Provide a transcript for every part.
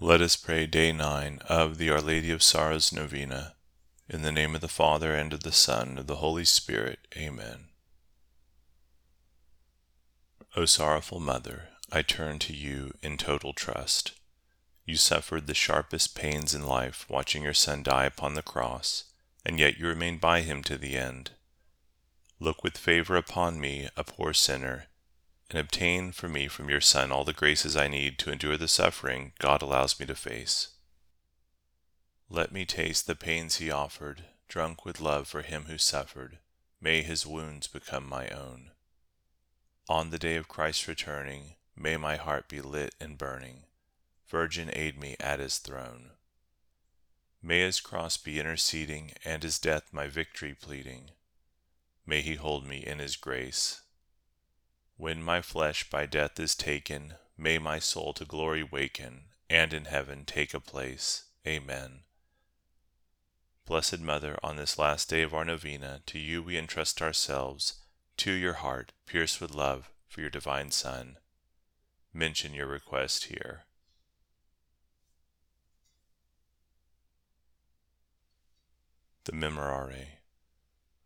Let us pray day 9 of the Our Lady of Sorrows Novena. In the name of the Father, and of the Son, and of the Holy Spirit. Amen. O sorrowful Mother, I turn to you in total trust. You suffered the sharpest pains in life watching your Son die upon the cross, and yet you remained by him to the end. Look with favor upon me, a poor sinner, and obtain for me from your Son all the graces I need to endure the suffering God allows me to face. Let me taste the pains he offered, drunk with love for him who suffered. May his wounds become my own. On the day of Christ's returning, may my heart be lit and burning. Virgin, aid me at his throne. May his cross be interceding, and his death my victory pleading. May he hold me in his grace when my flesh by death is taken, may my soul to glory waken, and in heaven take a place. Amen. Blessed Mother, on this last day of our novena, to you we entrust ourselves, to your heart, pierced with love for your divine Son. Mention your request here. The Memorare.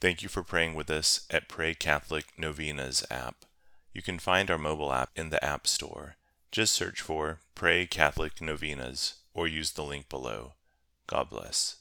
Thank you for praying with us at Pray Catholic Novenas app. You can find our mobile app in the App Store. Just search for Pray Catholic Novenas or use the link below. God bless.